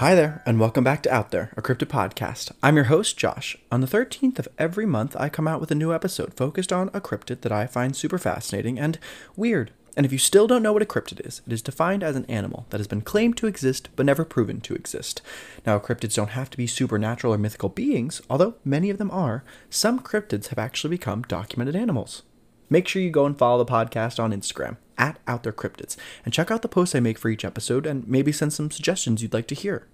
Hi there, and welcome back to Out There, a cryptid podcast. I'm your host, Josh. On the 13th of every month, I come out with a new episode focused on a cryptid that I find super fascinating and weird. And if you still don't know what a cryptid is, it is defined as an animal that has been claimed to exist but never proven to exist. Now, cryptids don't have to be supernatural or mythical beings, although many of them are. Some cryptids have actually become documented animals. Make sure you go and follow the podcast on Instagram at Out There Cryptids and check out the posts I make for each episode and maybe send some suggestions you'd like to hear.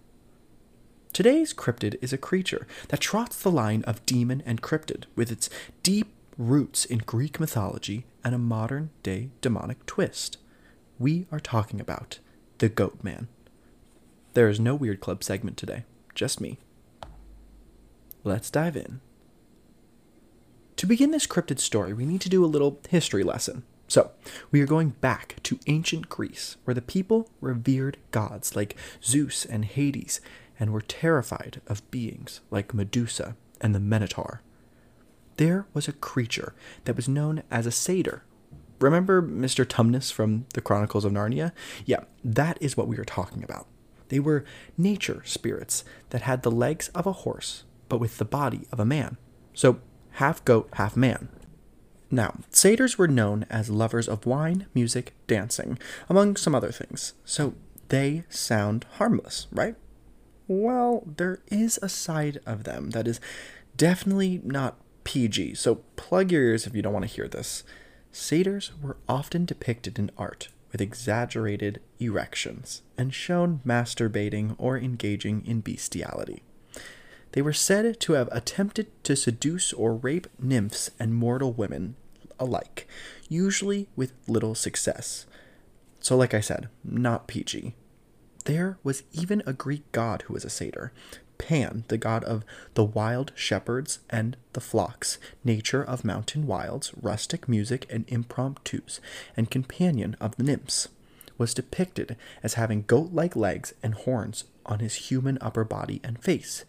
Today's cryptid is a creature that trots the line of demon and cryptid with its deep roots in Greek mythology and a modern day demonic twist. We are talking about the Goat Man. There is no Weird Club segment today, just me. Let's dive in. To begin this cryptid story, we need to do a little history lesson. So, we are going back to ancient Greece, where the people revered gods like Zeus and Hades and were terrified of beings like Medusa and the Minotaur. There was a creature that was known as a satyr. Remember Mr. Tumnus from the Chronicles of Narnia? Yeah, that is what we are talking about. They were nature spirits that had the legs of a horse, but with the body of a man. So, half goat, half man. Now, satyrs were known as lovers of wine, music, dancing, among some other things. So, they sound harmless, right? Well, there is a side of them that is definitely not PG, so plug your ears if you don't want to hear this. Satyrs were often depicted in art with exaggerated erections and shown masturbating or engaging in bestiality. They were said to have attempted to seduce or rape nymphs and mortal women alike, usually with little success. So, like I said, not PG. There was even a Greek god who was a satyr, Pan, the god of the wild shepherds and the flocks, nature of mountain wilds, rustic music and impromptus, and companion of the nymphs, was depicted as having goat like legs and horns on his human upper body and face.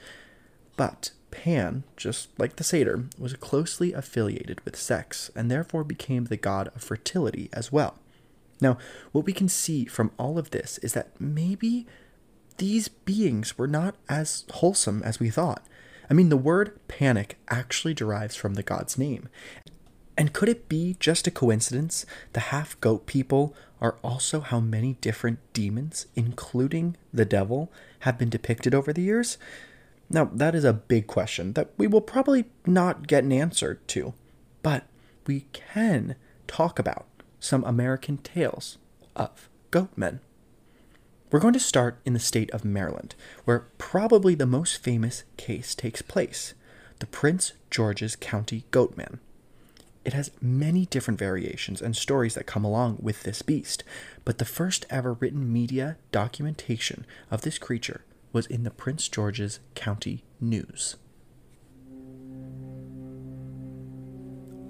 But Pan, just like the satyr, was closely affiliated with sex and therefore became the god of fertility as well. Now, what we can see from all of this is that maybe these beings were not as wholesome as we thought. I mean, the word panic actually derives from the god's name. And could it be just a coincidence the half goat people are also how many different demons, including the devil, have been depicted over the years? Now, that is a big question that we will probably not get an answer to, but we can talk about some American tales of goatmen. We're going to start in the state of Maryland, where probably the most famous case takes place the Prince George's County Goatman. It has many different variations and stories that come along with this beast, but the first ever written media documentation of this creature was in the Prince George's County News.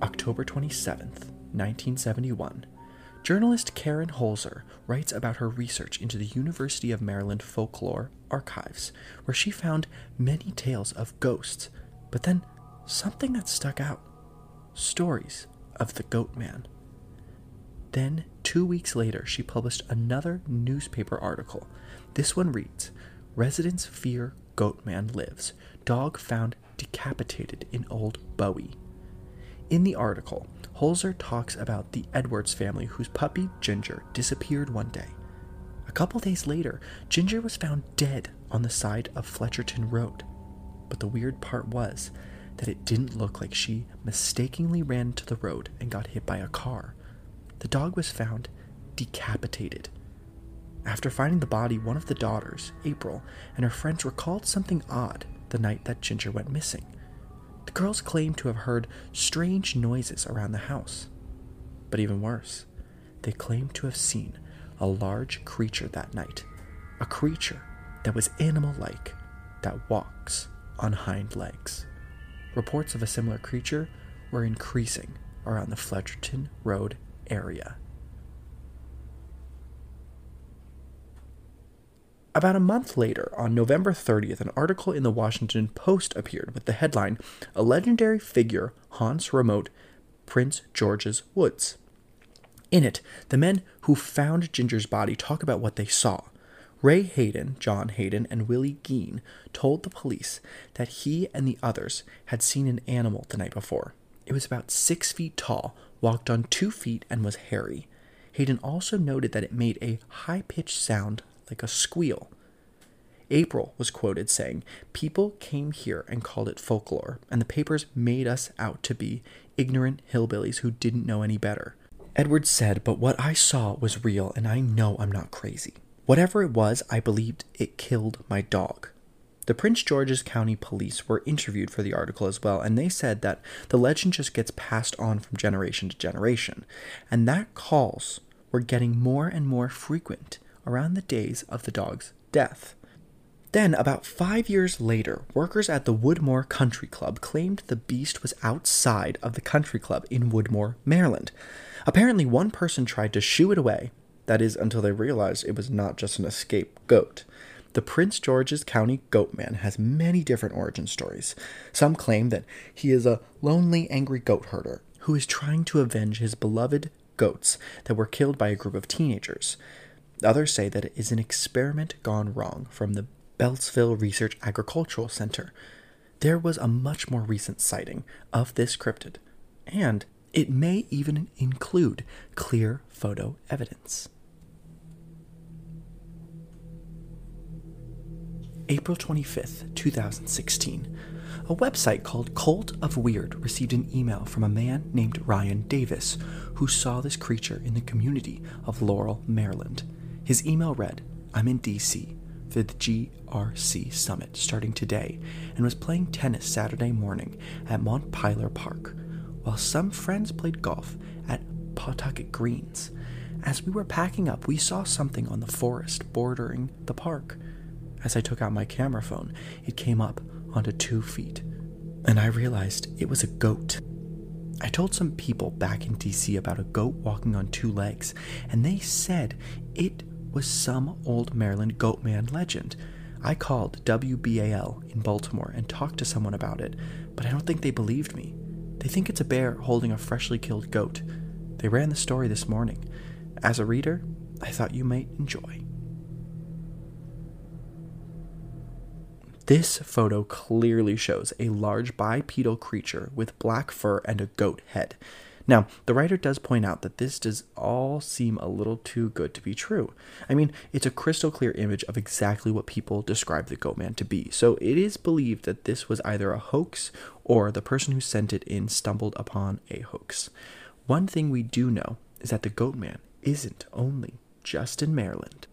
October 27th, 1971. Journalist Karen Holzer writes about her research into the University of Maryland folklore archives, where she found many tales of ghosts, but then something that stuck out stories of the Goat Man. Then, two weeks later, she published another newspaper article. This one reads Residents fear Goat Man lives. Dog found decapitated in Old Bowie. In the article, Holzer talks about the Edwards family whose puppy, Ginger, disappeared one day. A couple days later, Ginger was found dead on the side of Fletchertown Road. But the weird part was that it didn't look like she mistakenly ran to the road and got hit by a car. The dog was found decapitated. After finding the body, one of the daughters, April, and her friends recalled something odd the night that Ginger went missing. The girls claimed to have heard strange noises around the house. But even worse, they claimed to have seen a large creature that night. A creature that was animal like, that walks on hind legs. Reports of a similar creature were increasing around the Fletchertown Road area. About a month later, on November 30th, an article in the Washington Post appeared with the headline A Legendary Figure Haunts Remote Prince George's Woods. In it, the men who found Ginger's body talk about what they saw. Ray Hayden, John Hayden, and Willie Geen told the police that he and the others had seen an animal the night before. It was about six feet tall, walked on two feet, and was hairy. Hayden also noted that it made a high pitched sound like a squeal. April was quoted saying, People came here and called it folklore, and the papers made us out to be ignorant hillbillies who didn't know any better. Edwards said, But what I saw was real, and I know I'm not crazy. Whatever it was, I believed it killed my dog. The Prince George's County Police were interviewed for the article as well, and they said that the legend just gets passed on from generation to generation, and that calls were getting more and more frequent around the days of the dog's death. Then, about five years later, workers at the Woodmore Country Club claimed the beast was outside of the country club in Woodmore, Maryland. Apparently, one person tried to shoo it away, that is, until they realized it was not just an escaped goat. The Prince George's County Goatman has many different origin stories. Some claim that he is a lonely, angry goat herder who is trying to avenge his beloved goats that were killed by a group of teenagers. Others say that it is an experiment gone wrong from the Beltsville Research Agricultural Center. There was a much more recent sighting of this cryptid, and it may even include clear photo evidence. April 25th, 2016. A website called Cult of Weird received an email from a man named Ryan Davis who saw this creature in the community of Laurel, Maryland. His email read, I'm in DC for the GRC Summit starting today and was playing tennis Saturday morning at Montpelier Park, while some friends played golf at Patuxent Greens. As we were packing up, we saw something on the forest bordering the park. As I took out my camera phone, it came up onto two feet, and I realized it was a goat. I told some people back in DC about a goat walking on two legs, and they said it was some old Maryland goatman legend. I called WBAL in Baltimore and talked to someone about it, but I don't think they believed me. They think it's a bear holding a freshly killed goat. They ran the story this morning. As a reader, I thought you might enjoy. This photo clearly shows a large bipedal creature with black fur and a goat head. Now, the writer does point out that this does all seem a little too good to be true. I mean, it's a crystal clear image of exactly what people describe the goat man to be, so it is believed that this was either a hoax or the person who sent it in stumbled upon a hoax. One thing we do know is that the goat man isn't only just in Maryland.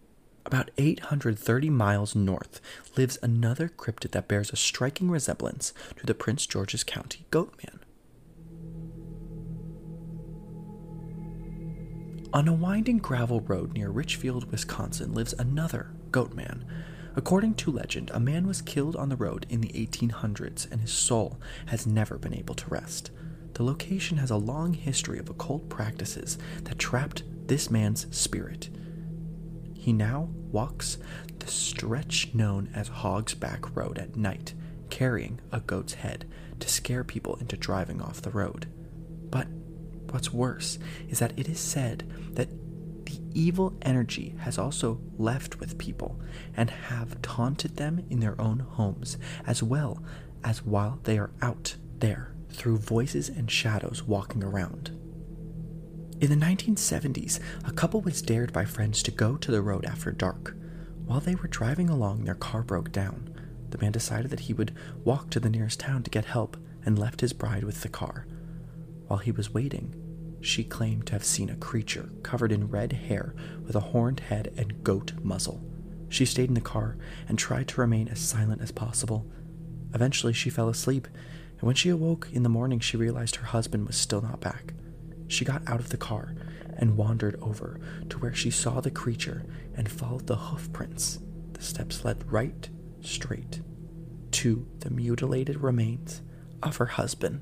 About 830 miles north lives another cryptid that bears a striking resemblance to the Prince George's County Goatman. On a winding gravel road near Richfield, Wisconsin, lives another Goatman. According to legend, a man was killed on the road in the 1800s and his soul has never been able to rest. The location has a long history of occult practices that trapped this man's spirit. He now walks the stretch known as Hog's Back Road at night, carrying a goat's head to scare people into driving off the road. What's worse is that it is said that the evil energy has also left with people and have taunted them in their own homes as well as while they are out there through voices and shadows walking around. In the 1970s, a couple was dared by friends to go to the road after dark. While they were driving along, their car broke down. The man decided that he would walk to the nearest town to get help and left his bride with the car. While he was waiting, she claimed to have seen a creature covered in red hair with a horned head and goat muzzle. She stayed in the car and tried to remain as silent as possible. Eventually, she fell asleep, and when she awoke in the morning, she realized her husband was still not back. She got out of the car and wandered over to where she saw the creature and followed the hoof prints. The steps led right straight to the mutilated remains of her husband.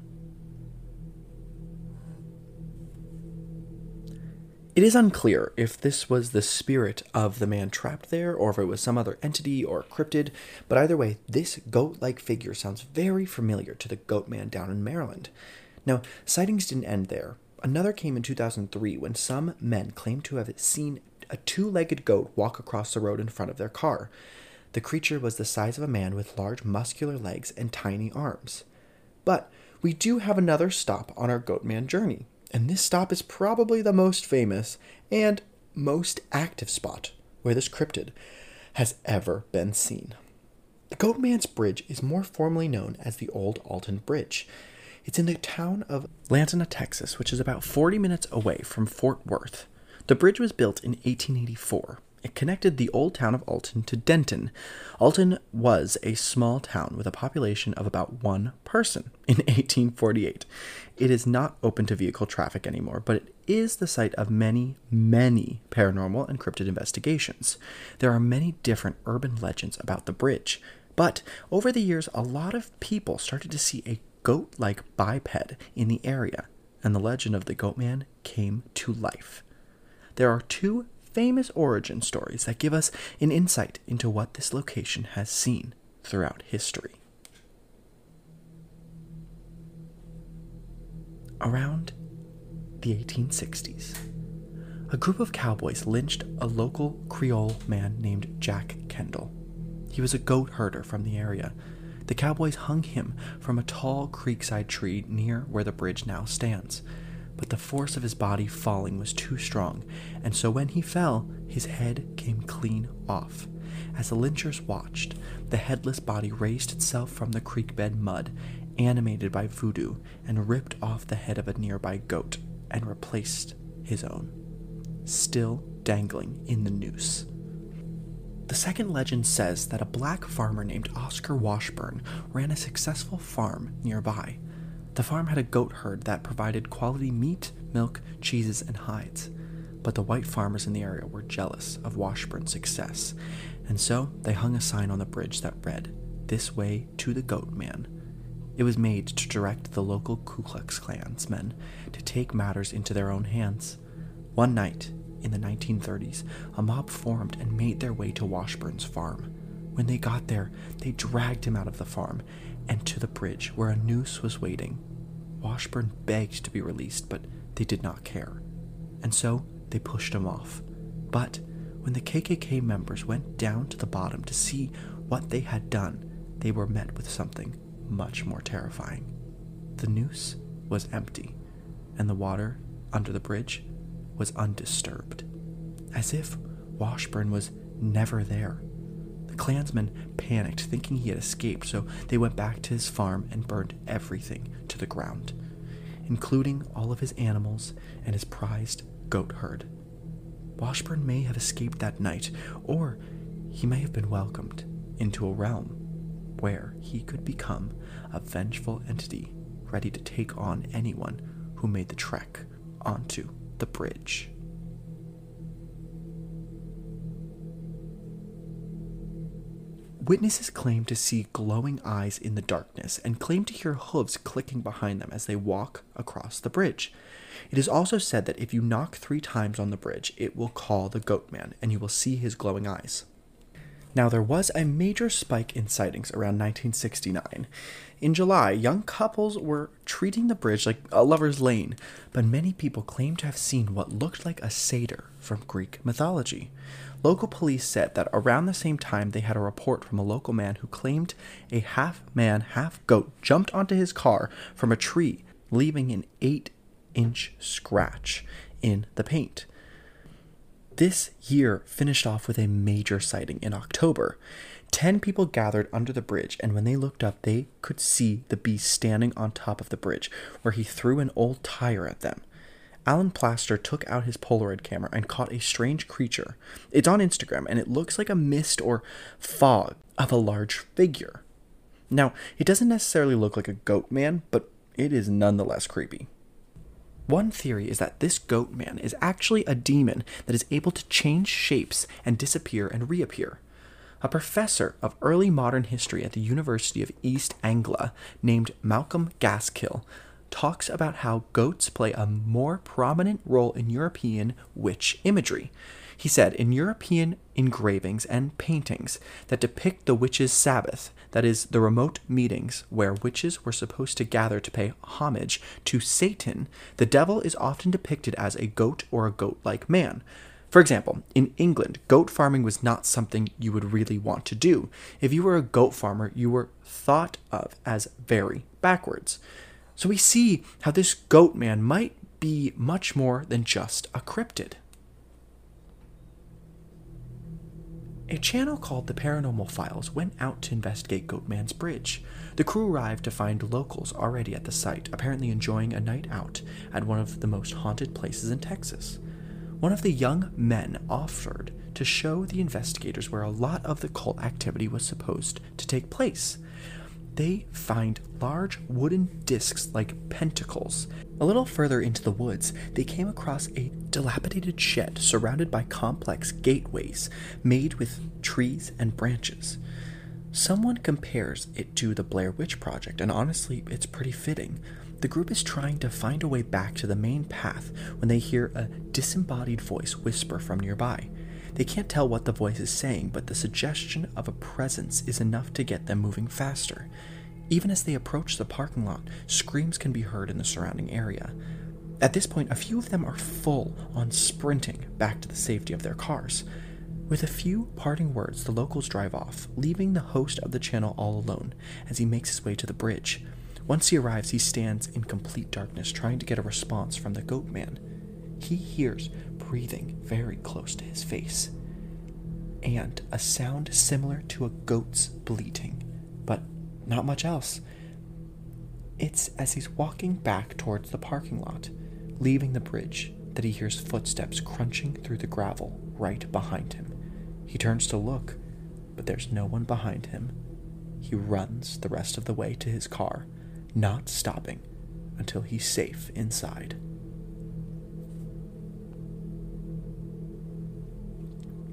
It is unclear if this was the spirit of the man trapped there or if it was some other entity or cryptid, but either way, this goat like figure sounds very familiar to the goat man down in Maryland. Now, sightings didn't end there. Another came in 2003 when some men claimed to have seen a two legged goat walk across the road in front of their car. The creature was the size of a man with large muscular legs and tiny arms. But we do have another stop on our Goatman journey, and this stop is probably the most famous and most active spot where this cryptid has ever been seen. The Goatman's Bridge is more formally known as the Old Alton Bridge. It's in the town of Lantana, Texas, which is about 40 minutes away from Fort Worth. The bridge was built in 1884 it connected the old town of Alton to Denton. Alton was a small town with a population of about one person in 1848. It is not open to vehicle traffic anymore, but it is the site of many, many paranormal and cryptid investigations. There are many different urban legends about the bridge, but over the years, a lot of people started to see a goat like biped in the area, and the legend of the goat man came to life. There are two famous origin stories that give us an insight into what this location has seen throughout history. Around the 1860s, a group of cowboys lynched a local Creole man named Jack Kendall. He was a goat herder from the area. The cowboys hung him from a tall creekside tree near where the bridge now stands but the force of his body falling was too strong, and so when he fell, his head came clean off. As the lynchers watched, the headless body raised itself from the creek bed mud, animated by voodoo, and ripped off the head of a nearby goat and replaced his own, still dangling in the noose. The second legend says that a black farmer named Oscar Washburn ran a successful farm nearby. The farm had a goat herd that provided quality meat, milk, cheeses, and hides. But the white farmers in the area were jealous of Washburn's success, and so they hung a sign on the bridge that read, This way to the Goat Man. It was made to direct the local Ku Klux Klansmen to take matters into their own hands. One night, in the 1930s, a mob formed and made their way to Washburn's farm. When they got there, they dragged him out of the farm and to the bridge where a noose was waiting. Washburn begged to be released, but they did not care, and so they pushed him off. But when the KKK members went down to the bottom to see what they had done, they were met with something much more terrifying. The noose was empty, and the water under the bridge was undisturbed, as if Washburn was never there. Klansmen panicked, thinking he had escaped, so they went back to his farm and burned everything to the ground, including all of his animals and his prized goat herd. Washburn may have escaped that night, or he may have been welcomed into a realm where he could become a vengeful entity ready to take on anyone who made the trek onto the bridge. Witnesses claim to see glowing eyes in the darkness and claim to hear hooves clicking behind them as they walk across the bridge. It is also said that if you knock three times on the bridge, it will call the goat man and you will see his glowing eyes. Now, there was a major spike in sightings around 1969. In July, young couples were treating the bridge like a lover's lane, but many people claim to have seen what looked like a satyr from Greek mythology. Local police said that around the same time they had a report from a local man who claimed a half man, half goat jumped onto his car from a tree, leaving an 8 inch scratch in the paint. This year finished off with a major sighting in October. Ten people gathered under the bridge, and when they looked up, they could see the beast standing on top of the bridge, where he threw an old tire at them. Alan Plaster took out his Polaroid camera and caught a strange creature. It's on Instagram and it looks like a mist or fog of a large figure. Now, it doesn't necessarily look like a goat man, but it is nonetheless creepy. One theory is that this goat man is actually a demon that is able to change shapes and disappear and reappear. A professor of early modern history at the University of East Anglia named Malcolm Gaskill talks about how goats play a more prominent role in European witch imagery. He said, in European engravings and paintings that depict the witches' Sabbath, that is, the remote meetings where witches were supposed to gather to pay homage to Satan, the devil is often depicted as a goat or a goat like man. For example, in England, goat farming was not something you would really want to do. If you were a goat farmer, you were thought of as very backwards. So we see how this goat man might be much more than just a cryptid. A channel called the Paranormal Files went out to investigate Goatman's Bridge. The crew arrived to find locals already at the site, apparently enjoying a night out at one of the most haunted places in Texas. One of the young men offered to show the investigators where a lot of the cult activity was supposed to take place they find large wooden discs like pentacles. A little further into the woods, they came across a dilapidated shed surrounded by complex gateways made with trees and branches. Someone compares it to the Blair Witch Project, and honestly, it's pretty fitting. The group is trying to find a way back to the main path when they hear a disembodied voice whisper from nearby. They can't tell what the voice is saying, but the suggestion of a presence is enough to get them moving faster. Even as they approach the parking lot, screams can be heard in the surrounding area. At this point, a few of them are full on sprinting back to the safety of their cars. With a few parting words, the locals drive off, leaving the host of the channel all alone as he makes his way to the bridge. Once he arrives, he stands in complete darkness, trying to get a response from the goat man. He hears breathing very close to his face, and a sound similar to a goat's bleating, but not much else. It's as he's walking back towards the parking lot, leaving the bridge, that he hears footsteps crunching through the gravel right behind him. He turns to look, but there's no one behind him. He runs the rest of the way to his car, not stopping until he's safe inside.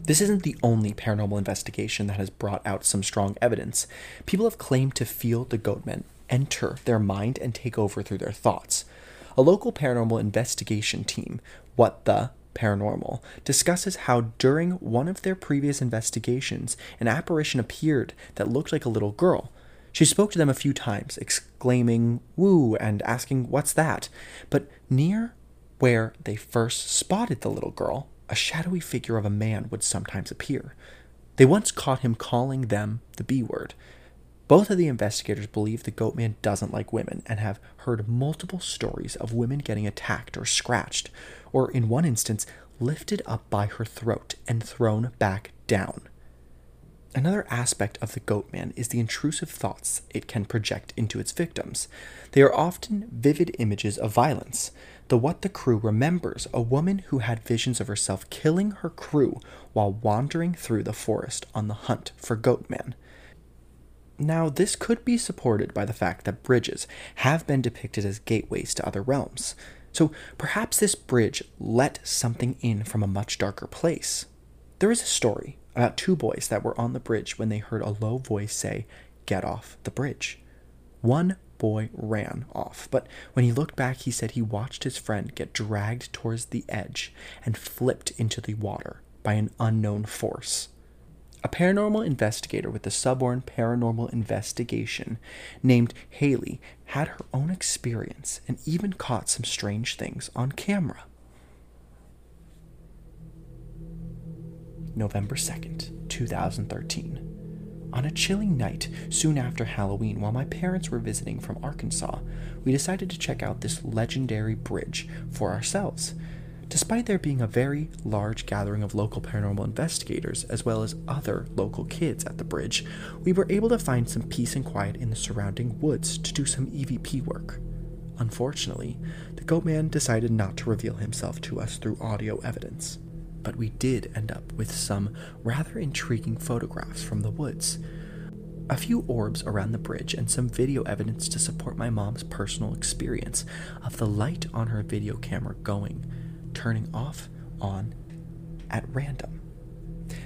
This isn't the only paranormal investigation that has brought out some strong evidence. People have claimed to feel the goatmen enter their mind and take over through their thoughts. A local paranormal investigation team, What the Paranormal, discusses how during one of their previous investigations, an apparition appeared that looked like a little girl. She spoke to them a few times, exclaiming, Woo, and asking, What's that? But near where they first spotted the little girl, a shadowy figure of a man would sometimes appear. They once caught him calling them the B word. Both of the investigators believe the goat man doesn't like women and have heard multiple stories of women getting attacked or scratched, or in one instance, lifted up by her throat and thrown back down. Another aspect of the goat man is the intrusive thoughts it can project into its victims. They are often vivid images of violence, the What the Crew remembers a woman who had visions of herself killing her crew while wandering through the forest on the hunt for Goatman. Now, this could be supported by the fact that bridges have been depicted as gateways to other realms. So perhaps this bridge let something in from a much darker place. There is a story about two boys that were on the bridge when they heard a low voice say, Get off the bridge. One boy ran off, but when he looked back, he said he watched his friend get dragged towards the edge and flipped into the water by an unknown force. A paranormal investigator with the Suborn Paranormal Investigation named Haley had her own experience and even caught some strange things on camera. November 2nd, 2013. On a chilling night soon after Halloween, while my parents were visiting from Arkansas, we decided to check out this legendary bridge for ourselves. Despite there being a very large gathering of local paranormal investigators, as well as other local kids at the bridge, we were able to find some peace and quiet in the surrounding woods to do some EVP work. Unfortunately, the goat man decided not to reveal himself to us through audio evidence but we did end up with some rather intriguing photographs from the woods. A few orbs around the bridge and some video evidence to support my mom's personal experience of the light on her video camera going, turning off, on, at random.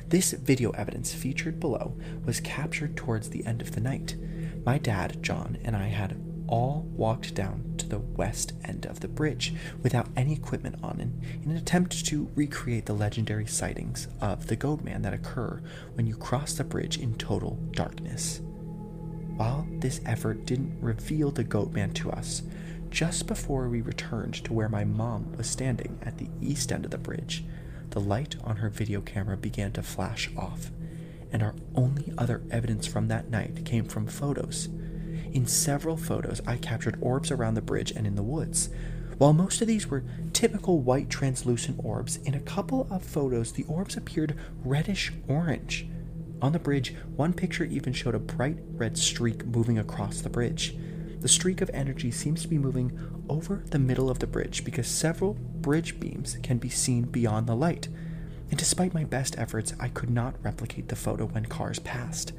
This video evidence featured below was captured towards the end of the night. My dad, John, and I had all walked down to the west end of the bridge without any equipment on in, in an attempt to recreate the legendary sightings of the goat man that occur when you cross the bridge in total darkness. While this effort didn't reveal the goat man to us, just before we returned to where my mom was standing at the east end of the bridge, the light on her video camera began to flash off, and our only other evidence from that night came from photos. In several photos, I captured orbs around the bridge and in the woods. While most of these were typical white translucent orbs, in a couple of photos the orbs appeared reddish orange. On the bridge, one picture even showed a bright red streak moving across the bridge. The streak of energy seems to be moving over the middle of the bridge because several bridge beams can be seen beyond the light. And despite my best efforts, I could not replicate the photo when cars passed.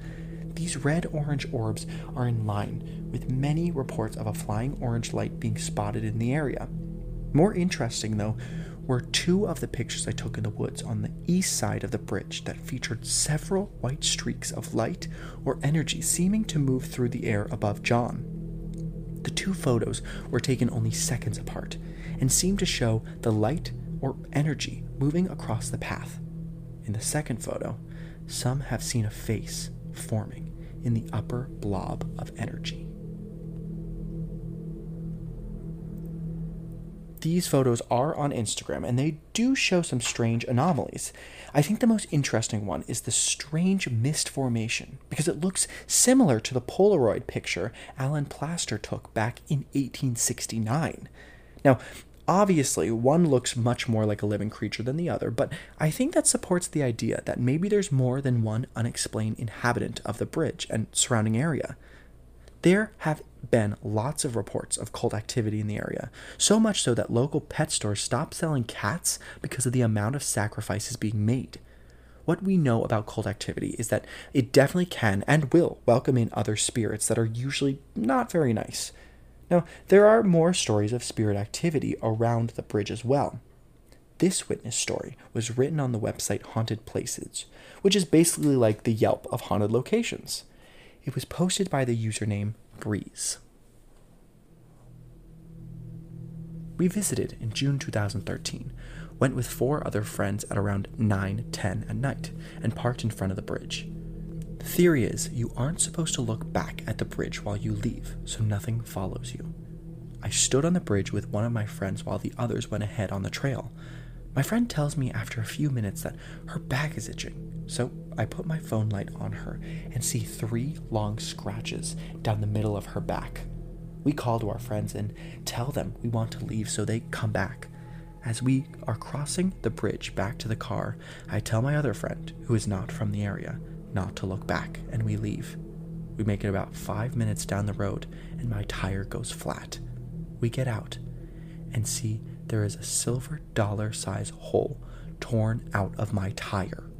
These red orange orbs are in line with many reports of a flying orange light being spotted in the area. More interesting, though, were two of the pictures I took in the woods on the east side of the bridge that featured several white streaks of light or energy seeming to move through the air above John. The two photos were taken only seconds apart and seemed to show the light or energy moving across the path. In the second photo, some have seen a face forming in the upper blob of energy. These photos are on Instagram and they do show some strange anomalies. I think the most interesting one is the strange mist formation because it looks similar to the Polaroid picture Alan Plaster took back in 1869. Now, Obviously, one looks much more like a living creature than the other, but I think that supports the idea that maybe there's more than one unexplained inhabitant of the bridge and surrounding area. There have been lots of reports of cult activity in the area, so much so that local pet stores stopped selling cats because of the amount of sacrifices being made. What we know about cult activity is that it definitely can and will welcome in other spirits that are usually not very nice. Now, there are more stories of spirit activity around the bridge as well. This witness story was written on the website Haunted Places, which is basically like the Yelp of haunted locations. It was posted by the username Breeze. We visited in June 2013, went with four other friends at around 9 10 at night, and parked in front of the bridge. The theory is you aren't supposed to look back at the bridge while you leave, so nothing follows you. I stood on the bridge with one of my friends while the others went ahead on the trail. My friend tells me after a few minutes that her back is itching, so I put my phone light on her and see three long scratches down the middle of her back. We call to our friends and tell them we want to leave so they come back. As we are crossing the bridge back to the car, I tell my other friend, who is not from the area, not to look back, and we leave. We make it about five minutes down the road, and my tire goes flat. We get out and see there is a silver dollar size hole torn out of my tire.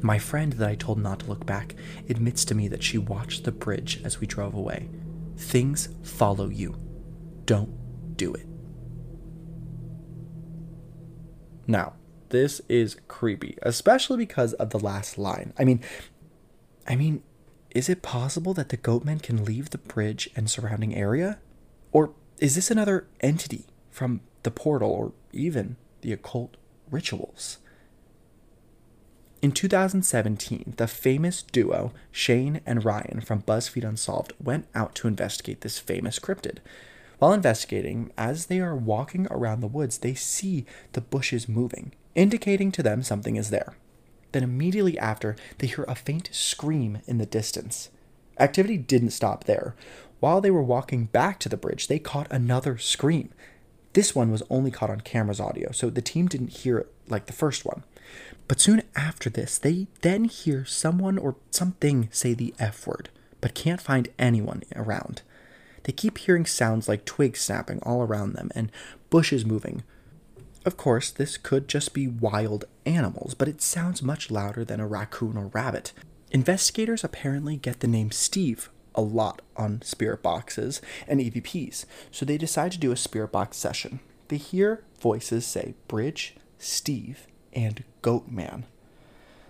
My friend that I told not to look back admits to me that she watched the bridge as we drove away. Things follow you. Don't do it. Now, this is creepy, especially because of the last line. I mean, I mean, is it possible that the goatmen can leave the bridge and surrounding area? Or is this another entity from the portal or even the occult rituals? In 2017, the famous duo Shane and Ryan from BuzzFeed Unsolved went out to investigate this famous cryptid. While investigating, as they are walking around the woods, they see the bushes moving, indicating to them something is there. Then, immediately after, they hear a faint scream in the distance. Activity didn't stop there. While they were walking back to the bridge, they caught another scream. This one was only caught on camera's audio, so the team didn't hear it like the first one. But soon after this, they then hear someone or something say the F word, but can't find anyone around. They keep hearing sounds like twigs snapping all around them and bushes moving. Of course, this could just be wild animals, but it sounds much louder than a raccoon or rabbit. Investigators apparently get the name Steve a lot on spirit boxes and EVPs, so they decide to do a spirit box session. They hear voices say Bridge, Steve, and Goatman.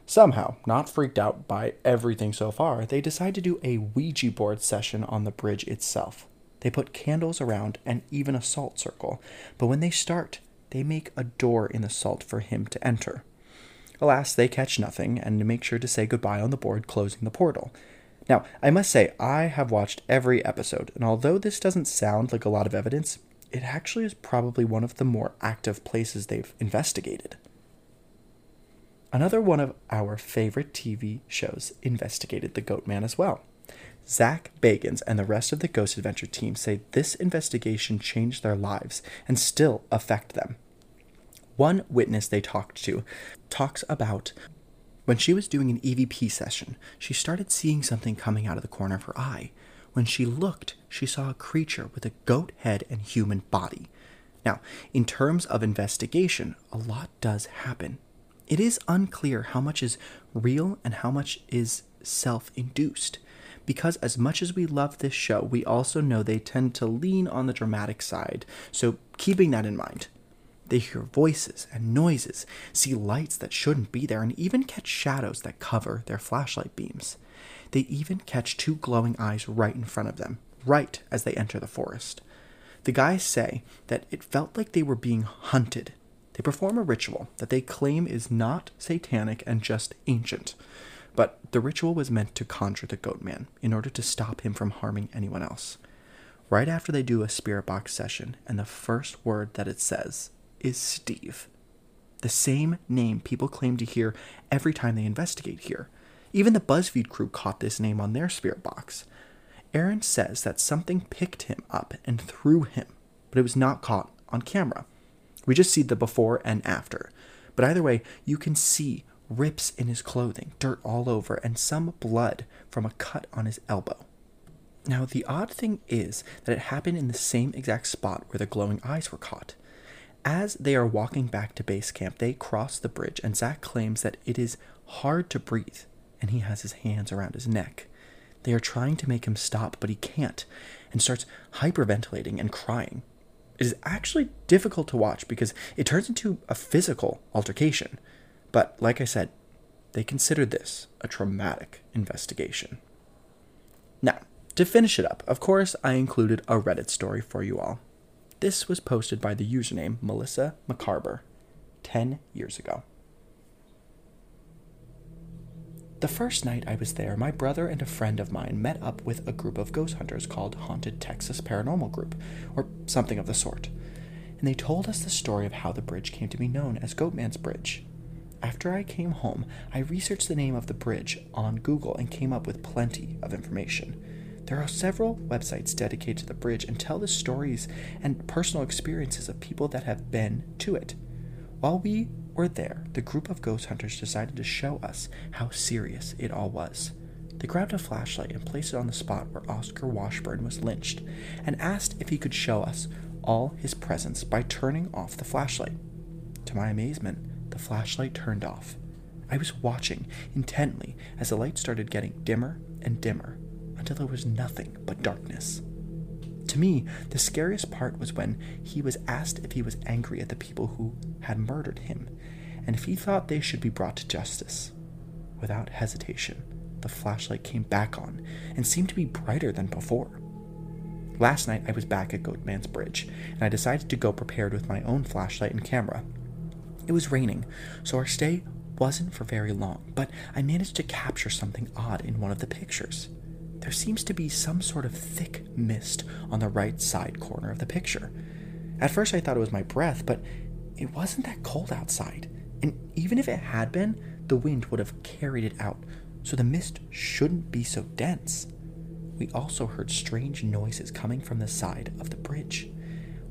Somehow, not freaked out by everything so far, they decide to do a Ouija board session on the bridge itself. They put candles around and even a salt circle, but when they start, they make a door in the salt for him to enter. Alas, they catch nothing and make sure to say goodbye on the board, closing the portal. Now, I must say, I have watched every episode, and although this doesn't sound like a lot of evidence, it actually is probably one of the more active places they've investigated. Another one of our favorite TV shows investigated the Goat Man as well. Zak Bagans and the rest of the Ghost Adventure team say this investigation changed their lives and still affect them. One witness they talked to talks about when she was doing an EVP session, she started seeing something coming out of the corner of her eye. When she looked, she saw a creature with a goat head and human body. Now, in terms of investigation, a lot does happen. It is unclear how much is real and how much is self induced. Because, as much as we love this show, we also know they tend to lean on the dramatic side. So, keeping that in mind, they hear voices and noises, see lights that shouldn't be there, and even catch shadows that cover their flashlight beams. They even catch two glowing eyes right in front of them, right as they enter the forest. The guys say that it felt like they were being hunted they perform a ritual that they claim is not satanic and just ancient. But the ritual was meant to conjure the goat man in order to stop him from harming anyone else. Right after they do a spirit box session, and the first word that it says is Steve. The same name people claim to hear every time they investigate here. Even the BuzzFeed crew caught this name on their spirit box. Aaron says that something picked him up and threw him, but it was not caught on camera. We just see the before and after. But either way, you can see rips in his clothing, dirt all over, and some blood from a cut on his elbow. Now, the odd thing is that it happened in the same exact spot where the glowing eyes were caught. As they are walking back to base camp, they cross the bridge, and Zak claims that it is hard to breathe, and he has his hands around his neck. They are trying to make him stop, but he can't, and starts hyperventilating and crying It is actually difficult to watch because it turns into a physical altercation. But like I said, they considered this a traumatic investigation. Now, to finish it up, of course, I included a Reddit story for you all. This was posted by the username Melissa McCarber 10 years ago. The first night I was there, my brother and a friend of mine met up with a group of ghost hunters called Haunted Texas Paranormal Group, or something of the sort. And they told us the story of how the bridge came to be known as Goatman's Bridge. After I came home, I researched the name of the bridge on Google and came up with plenty of information. There are several websites dedicated to the bridge and tell the stories and personal experiences of people that have been to it. While we were there, the group of ghost hunters decided to show us how serious it all was. They grabbed a flashlight and placed it on the spot where Oscar Washburn was lynched and asked if he could show us all his presence by turning off the flashlight. To my amazement, the flashlight turned off. I was watching intently as the light started getting dimmer and dimmer until there was nothing but darkness. To me, the scariest part was when he was asked if he was angry at the people who had murdered him and if he thought they should be brought to justice. Without hesitation, the flashlight came back on and seemed to be brighter than before. Last night I was back at Goatman's Bridge, and I decided to go prepared with my own flashlight and camera. It was raining, so our stay wasn't for very long, but I managed to capture something odd in one of the pictures there seems to be some sort of thick mist on the right side corner of the picture. At first, I thought it was my breath, but it wasn't that cold outside. And even if it had been, the wind would have carried it out, so the mist shouldn't be so dense. We also heard strange noises coming from the side of the bridge.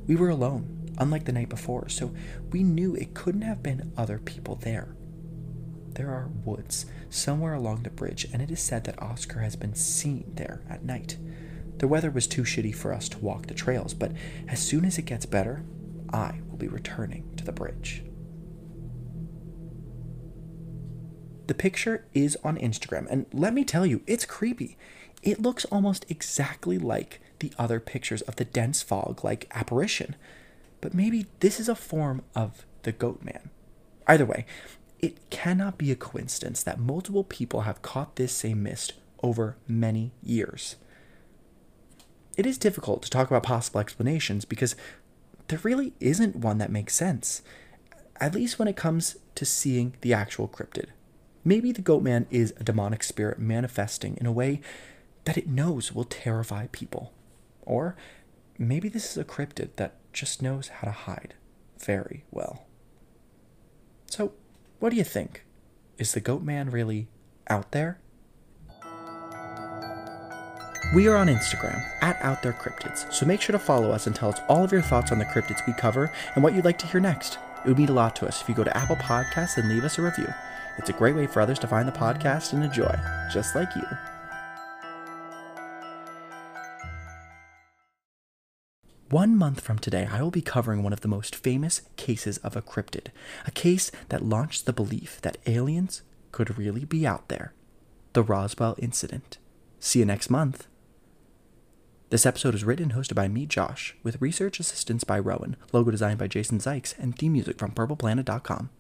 We were alone, unlike the night before, so we knew it couldn't have been other people there there are woods somewhere along the bridge, and it is said that Oscar has been seen there at night. The weather was too shitty for us to walk the trails, but as soon as it gets better, I will be returning to the bridge. The picture is on Instagram, and let me tell you, it's creepy. It looks almost exactly like the other pictures of the dense fog like apparition. But maybe this is a form of the goat man. Either way, it cannot be a coincidence that multiple people have caught this same mist over many years. It is difficult to talk about possible explanations because there really isn't one that makes sense, at least when it comes to seeing the actual cryptid. Maybe the goat man is a demonic spirit manifesting in a way that it knows will terrify people. Or maybe this is a cryptid that just knows how to hide very well. So, what do you think? is the Goat Man really out there? We are on Instagram at Out There Cryptids, so make sure to follow us and tell us all of your thoughts on the cryptids we cover and what you'd like to hear next. It would mean a lot to us if you go to Apple Podcasts and leave us a review. It's a great way for others to find the podcast and enjoy, just like you. One month from today, I will be covering one of the most famous cases of a cryptid, a case that launched the belief that aliens could really be out there the Roswell Incident. See you next month. This episode is written and hosted by me, Josh, with research assistance by Rowan, logo designed by Jason Zykes, and theme music from purpleplanet.com.